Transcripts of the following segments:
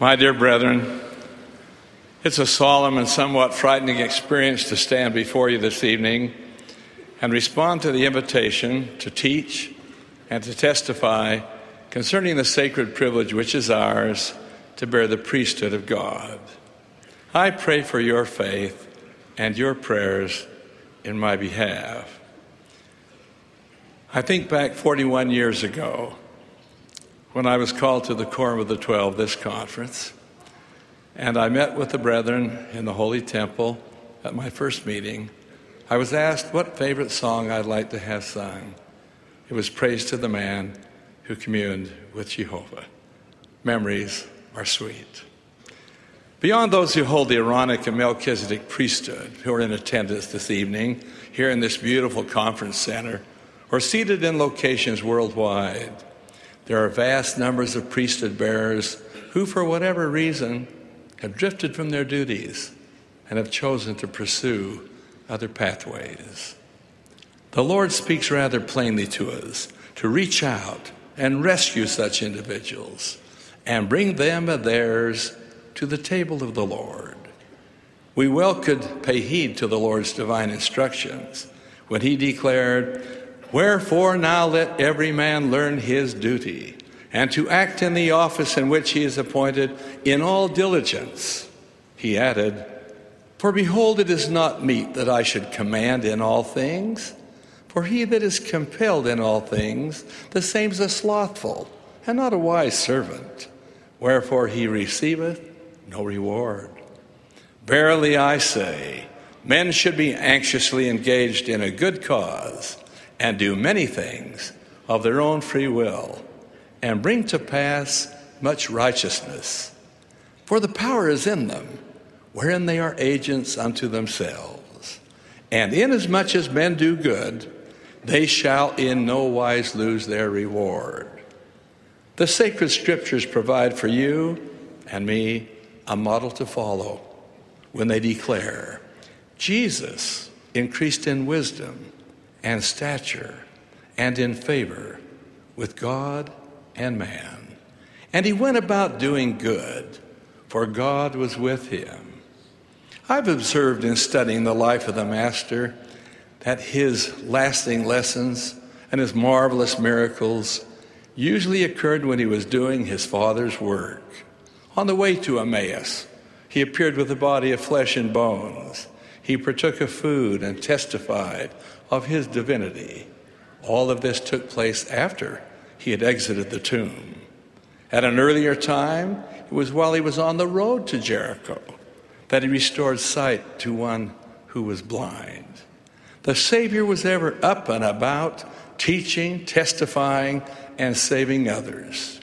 My dear brethren, it's a solemn and somewhat frightening experience to stand before you this evening and respond to the invitation to teach and to testify concerning the sacred privilege which is ours to bear the priesthood of God. I pray for your faith and your prayers in my behalf. I think back 41 years ago when I was called to the Quorum of the Twelve, this conference, and I met with the brethren in the Holy Temple at my first meeting. I was asked what favorite song I'd like to have sung. It was Praise to the Man who communed with Jehovah. Memories are sweet. Beyond those who hold the Aaronic and Melchizedek priesthood, who are in attendance this evening here in this beautiful conference center, or seated in locations worldwide, there are vast numbers of priesthood bearers who, for whatever reason, have drifted from their duties and have chosen to pursue other pathways. The Lord speaks rather plainly to us to reach out and rescue such individuals and bring them and theirs to the table of the Lord. We well could pay heed to the Lord's divine instructions when he declared, Wherefore now let every man learn his duty, and to act in the office in which he is appointed in all diligence. He added, For behold, it is not meet that I should command in all things. For he that is compelled in all things, the same is a slothful, and not a wise servant. Wherefore he receiveth no reward. Verily I say, men should be anxiously engaged in a good cause and do many things of their own free will, and bring to pass much righteousness. For the power is in them, wherein they are agents unto themselves. And inasmuch as men do good, they shall in no wise lose their reward. The sacred scriptures provide for you and me a model to follow when they declare Jesus increased in wisdom and stature and in favor with God and man. And he went about doing good, for God was with him. I've observed in studying the life of the Master that his lasting lessons and his marvelous miracles usually occurred when he was doing his Father's work. On the way to Emmaus, he appeared with a body of flesh and bones. He partook of food and testified of his divinity. All of this took place after he had exited the tomb. At an earlier time, it was while he was on the road to Jericho that he restored sight to one who was blind. The Savior was ever up and about, teaching, testifying, and saving others.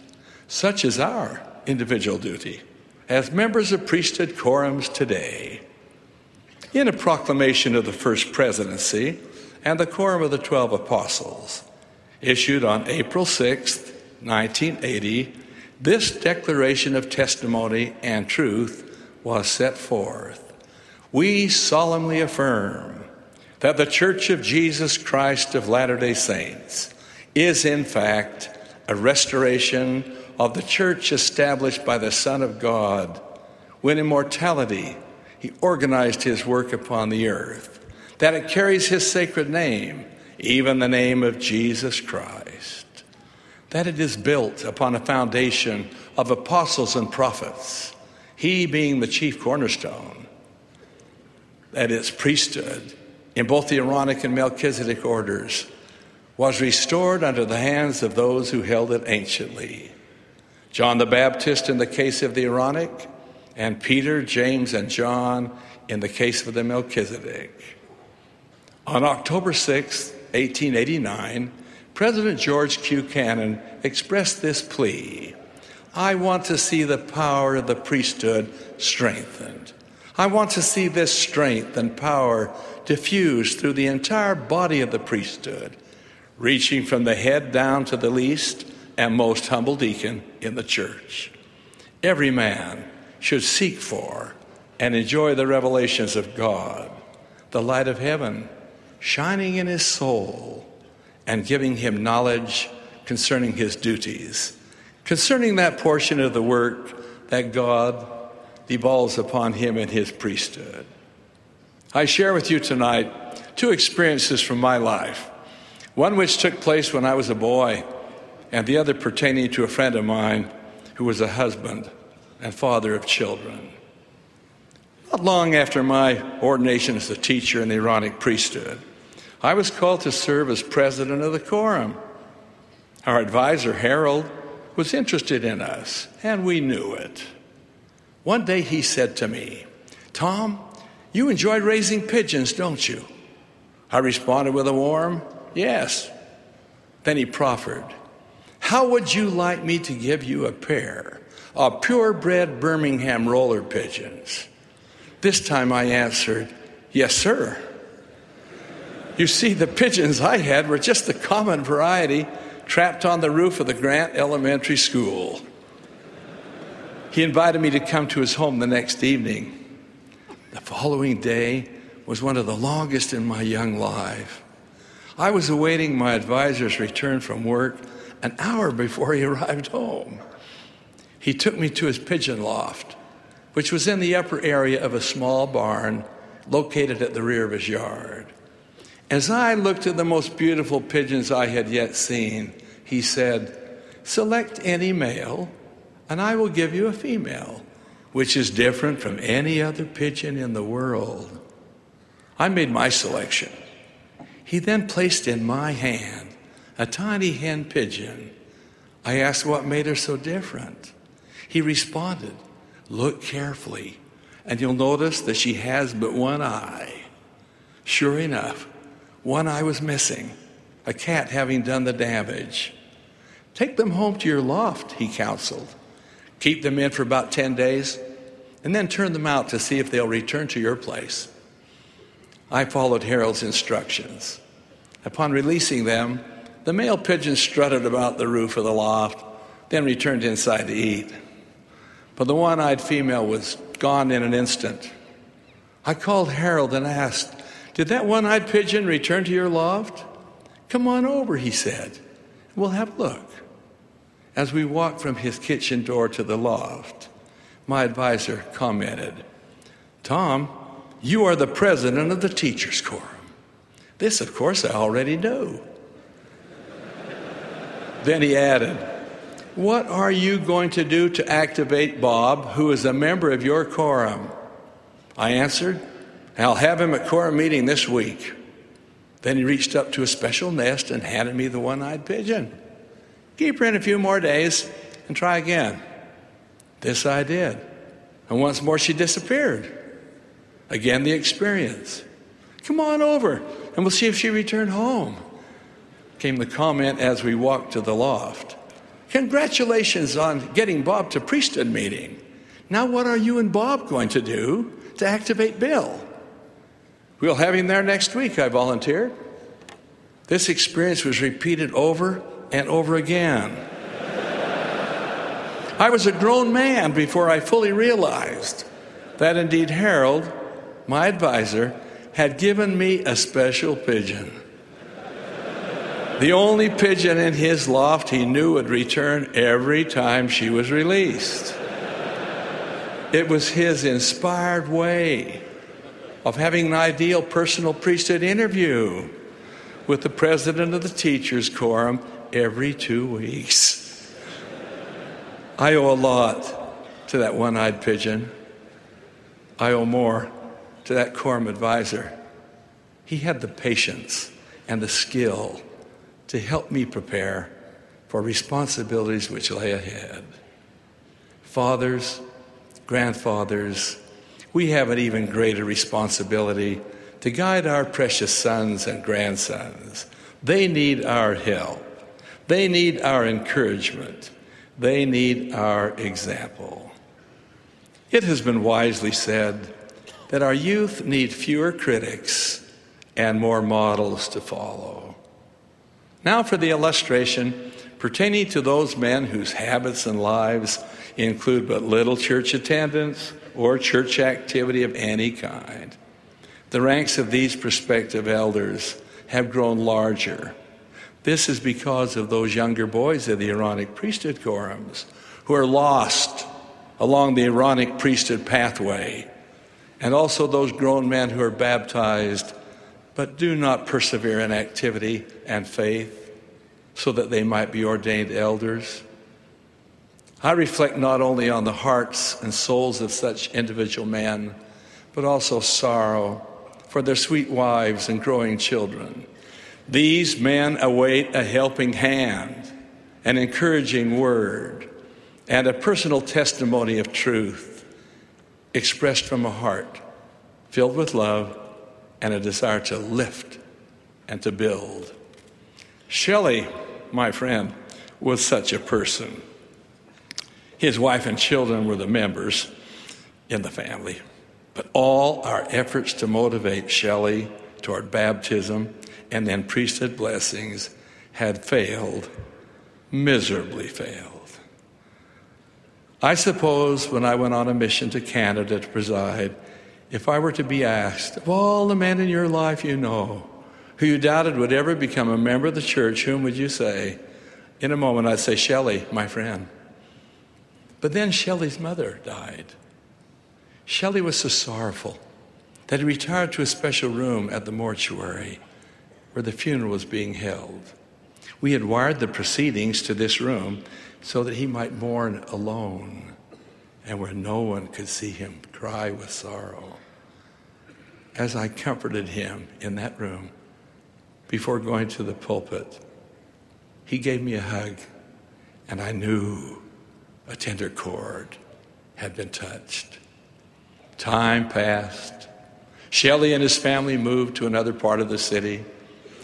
Such is our individual duty as members of priesthood quorums today. In a proclamation of the First Presidency, and the Quorum of the Twelve Apostles, issued on April 6, 1980, this declaration of testimony and truth was set forth. We solemnly affirm that the Church of Jesus Christ of Latter day Saints is, in fact, a restoration of the church established by the Son of God when in mortality he organized his work upon the earth that it carries his sacred name, even the name of Jesus Christ, that it is built upon a foundation of apostles and prophets, he being the chief cornerstone, that its priesthood in both the Aaronic and Melchizedek orders was restored under the hands of those who held it anciently. John the Baptist in the case of the Aaronic, and Peter, James, and John in the case of the Melchizedek. On October 6, 1889, President George Q. Cannon expressed this plea I want to see the power of the priesthood strengthened. I want to see this strength and power diffused through the entire body of the priesthood, reaching from the head down to the least and most humble deacon in the church. Every man should seek for and enjoy the revelations of God, the light of heaven shining in his soul and giving him knowledge concerning his duties, concerning that portion of the work that God devolves upon him in his priesthood. I share with you tonight two experiences from my life one which took place when I was a boy, and the other pertaining to a friend of mine who was a husband and father of children. Not long after my ordination as a teacher in the Aaronic priesthood, I was called to serve as president of the quorum. Our advisor, Harold, was interested in us, and we knew it. One day he said to me, Tom, you enjoy raising pigeons, don't you? I responded with a warm, Yes. Then he proffered, How would you like me to give you a pair of purebred Birmingham roller pigeons? This time I answered, Yes, sir. You see, the pigeons I had were just the common variety trapped on the roof of the Grant Elementary School. He invited me to come to his home the next evening. The following day was one of the longest in my young life. I was awaiting my advisor's return from work an hour before he arrived home. He took me to his pigeon loft, which was in the upper area of a small barn located at the rear of his yard. As I looked at the most beautiful pigeons I had yet seen, he said, Select any male, and I will give you a female, which is different from any other pigeon in the world. I made my selection. He then placed in my hand a tiny hen pigeon. I asked what made her so different. He responded, Look carefully, and you'll notice that she has but one eye. Sure enough, one eye was missing, a cat having done the damage. Take them home to your loft, he counseled. Keep them in for about 10 days, and then turn them out to see if they'll return to your place. I followed Harold's instructions. Upon releasing them, the male pigeon strutted about the roof of the loft, then returned inside to eat. But the one eyed female was gone in an instant. I called Harold and asked, Did that one eyed pigeon return to your loft? Come on over, he said. We'll have a look. As we walked from his kitchen door to the loft, my advisor commented, Tom, you are the president of the Teachers' Quorum. This, of course, I already know. then he added, What are you going to do to activate Bob, who is a member of your quorum? I answered, I'll have him at quorum meeting this week. Then he reached up to a special nest and handed me the one eyed pigeon. Keep her in a few more days and try again. This I did. And once more she disappeared. Again, the experience. Come on over and we'll see if she returned home. Came the comment as we walked to the loft. Congratulations on getting Bob to priesthood meeting. Now, what are you and Bob going to do to activate Bill? We'll have him there next week, I volunteered. This experience was repeated over and over again. I was a grown man before I fully realized that indeed Harold, my advisor, had given me a special pigeon. The only pigeon in his loft he knew would return every time she was released. It was his inspired way of having an ideal personal priesthood interview with the president of the teachers' quorum every two weeks. I owe a lot to that one eyed pigeon. I owe more to that quorum advisor. He had the patience and the skill to help me prepare for responsibilities which lay ahead. Fathers, grandfathers, we have an even greater responsibility to guide our precious sons and grandsons. They need our help. They need our encouragement. They need our example. It has been wisely said that our youth need fewer critics and more models to follow. Now, for the illustration pertaining to those men whose habits and lives include but little church attendance or church activity of any kind. The ranks of these prospective elders have grown larger this is because of those younger boys of the Aaronic priesthood quorums who are lost along the Aaronic priesthood pathway, and also those grown men who are baptized but do not persevere in activity and faith so that they might be ordained elders. I reflect not only on the hearts and souls of such individual men, but also sorrow for their sweet wives and growing children. These men await a helping hand, an encouraging word, and a personal testimony of truth expressed from a heart filled with love and a desire to lift and to build. Shelley, my friend, was such a person. His wife and children were the members in the family. But all our efforts to motivate Shelley toward baptism and then priesthood blessings had failed, miserably failed. I suppose when I went on a mission to Canada to preside, if I were to be asked, of all the men in your life you know, who you doubted would ever become a member of the church, whom would you say? In a moment, I'd say, Shelley, my friend. But then Shelley's mother died. Shelley was so sorrowful that he retired to a special room at the mortuary where the funeral was being held. We had wired the proceedings to this room so that he might mourn alone and where no one could see him cry with sorrow. As I comforted him in that room before going to the pulpit, he gave me a hug, and I knew a tender chord had been touched. Time passed. Shelley and his family moved to another part of the city.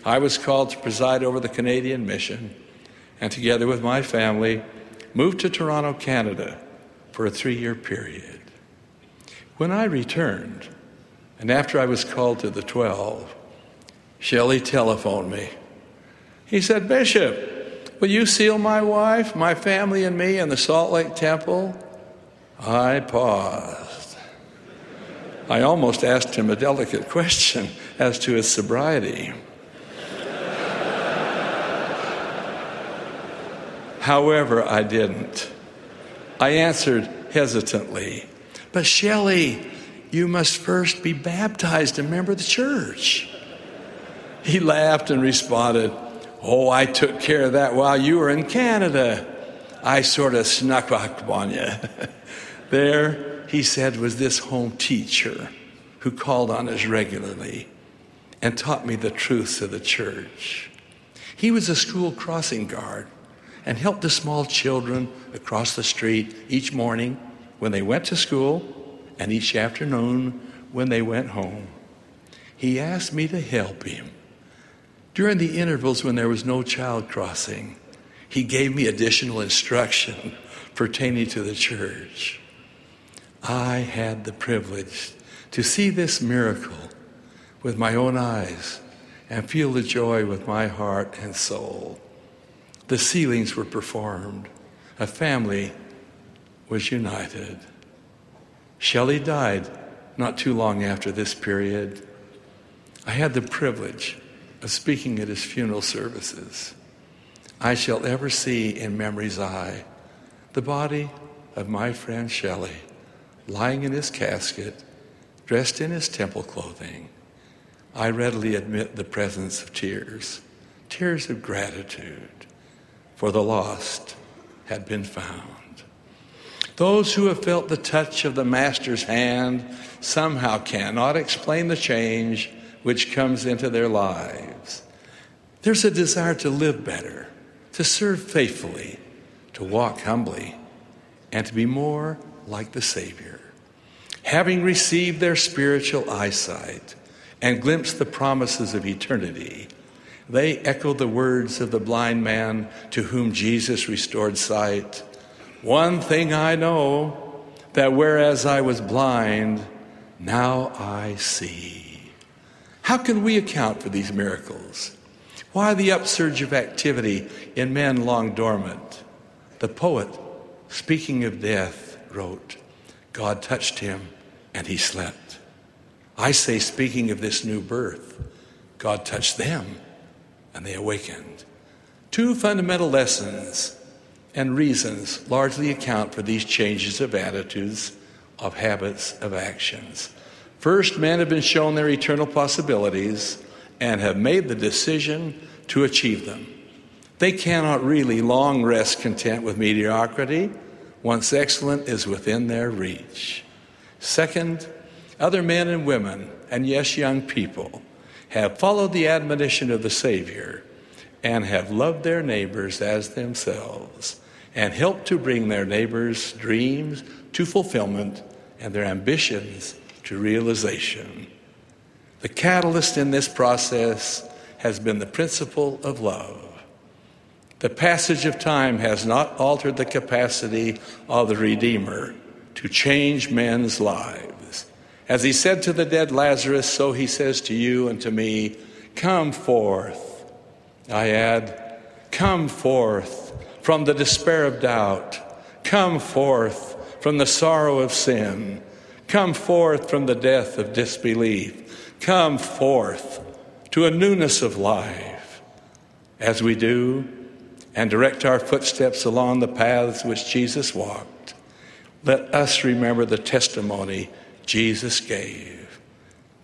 I was called to preside over the Canadian mission, and together with my family, moved to Toronto, Canada for a three year period. When I returned, and after I was called to the 12, Shelley telephoned me. He said, Bishop, will you seal my wife, my family, and me in the Salt Lake Temple? I paused. I almost asked him a delicate question as to his sobriety. However, I didn't. I answered hesitantly, But Shelley, you must first be baptized a member of the church. He laughed and responded, Oh, I took care of that while you were in Canada. I sort of snuck up on you. there, he said, was this home teacher who called on us regularly and taught me the truths of the church. He was a school crossing guard and helped the small children across the street each morning when they went to school and each afternoon when they went home. He asked me to help him. During the intervals when there was no child crossing, he gave me additional instruction pertaining to the church. I had the privilege to see this miracle with my own eyes and feel the joy with my heart and soul. The sealings were performed. A family was united. Shelley died not too long after this period. I had the privilege of speaking at his funeral services. I shall ever see in memory's eye the body of my friend Shelley lying in his casket, dressed in his temple clothing. I readily admit the presence of tears, tears of gratitude for the lost had been found. Those who have felt the touch of the Master's hand somehow cannot explain the change which comes into their lives. There's a desire to live better, to serve faithfully, to walk humbly, and to be more like the Savior. Having received their spiritual eyesight and glimpsed the promises of eternity, they echo the words of the blind man to whom Jesus restored sight. One thing I know, that whereas I was blind, now I see. How can we account for these miracles? Why the upsurge of activity in men long dormant? The poet, speaking of death, wrote, God touched him and he slept. I say, speaking of this new birth, God touched them and they awakened. Two fundamental lessons and reasons largely account for these changes of attitudes, of habits, of actions. First, men have been shown their eternal possibilities and have made the decision to achieve them. They cannot really long rest content with mediocrity once excellent is within their reach. Second, other men and women, and yes, young people, have followed the admonition of the Savior and have loved their neighbors as themselves and helped to bring their neighbors' dreams to fulfillment and their ambitions to realization. The catalyst in this process has been the principle of love. The passage of time has not altered the capacity of the Redeemer to change men's lives. As he said to the dead Lazarus, so he says to you and to me, Come forth. I add, Come forth from the despair of doubt. Come forth from the sorrow of sin. Come forth from the death of disbelief. Come forth to a newness of life. As we do, and direct our footsteps along the paths which Jesus walked, let us remember the testimony Jesus gave.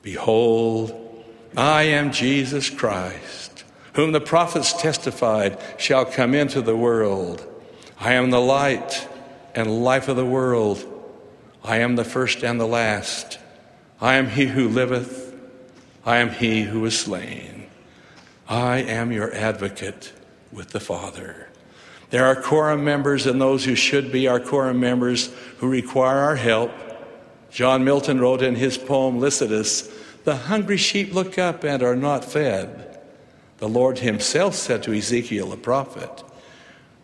Behold, I am Jesus Christ whom the prophets testified shall come into the world. I am the light and life of the world. I am the first and the last. I am he who liveth. I am he who is slain. I am your advocate with the Father. There are quorum members and those who should be our quorum members who require our help. John Milton wrote in his poem Lycidas, The hungry sheep look up and are not fed. The Lord himself said to Ezekiel the prophet,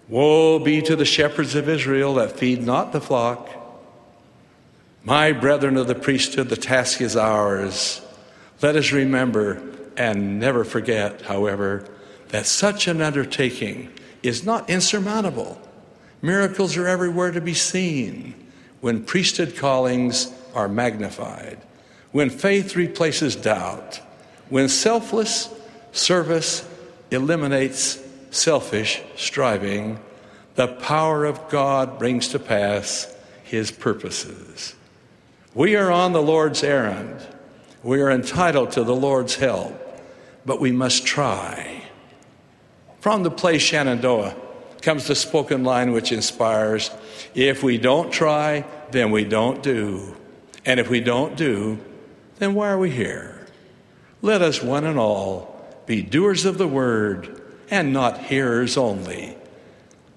Woe be to the shepherds of Israel that feed not the flock. My brethren of the priesthood, the task is ours. Let us remember and never forget, however, that such an undertaking is not insurmountable. Miracles are everywhere to be seen when priesthood callings are magnified, when faith replaces doubt, when selfless Service eliminates selfish striving. The power of God brings to pass his purposes. We are on the Lord's errand. We are entitled to the Lord's help, but we must try. From the play Shenandoah comes the spoken line which inspires if we don't try, then we don't do. And if we don't do, then why are we here? Let us one and all be doers of the word and not hearers only.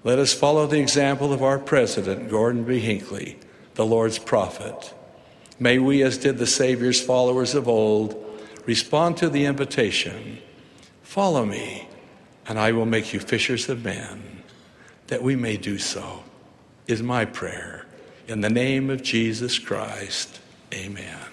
Let us follow the example of our president, Gordon B. Hinckley, the Lord's prophet. May we, as did the Savior's followers of old, respond to the invitation Follow me, and I will make you fishers of men. That we may do so is my prayer. In the name of Jesus Christ, amen.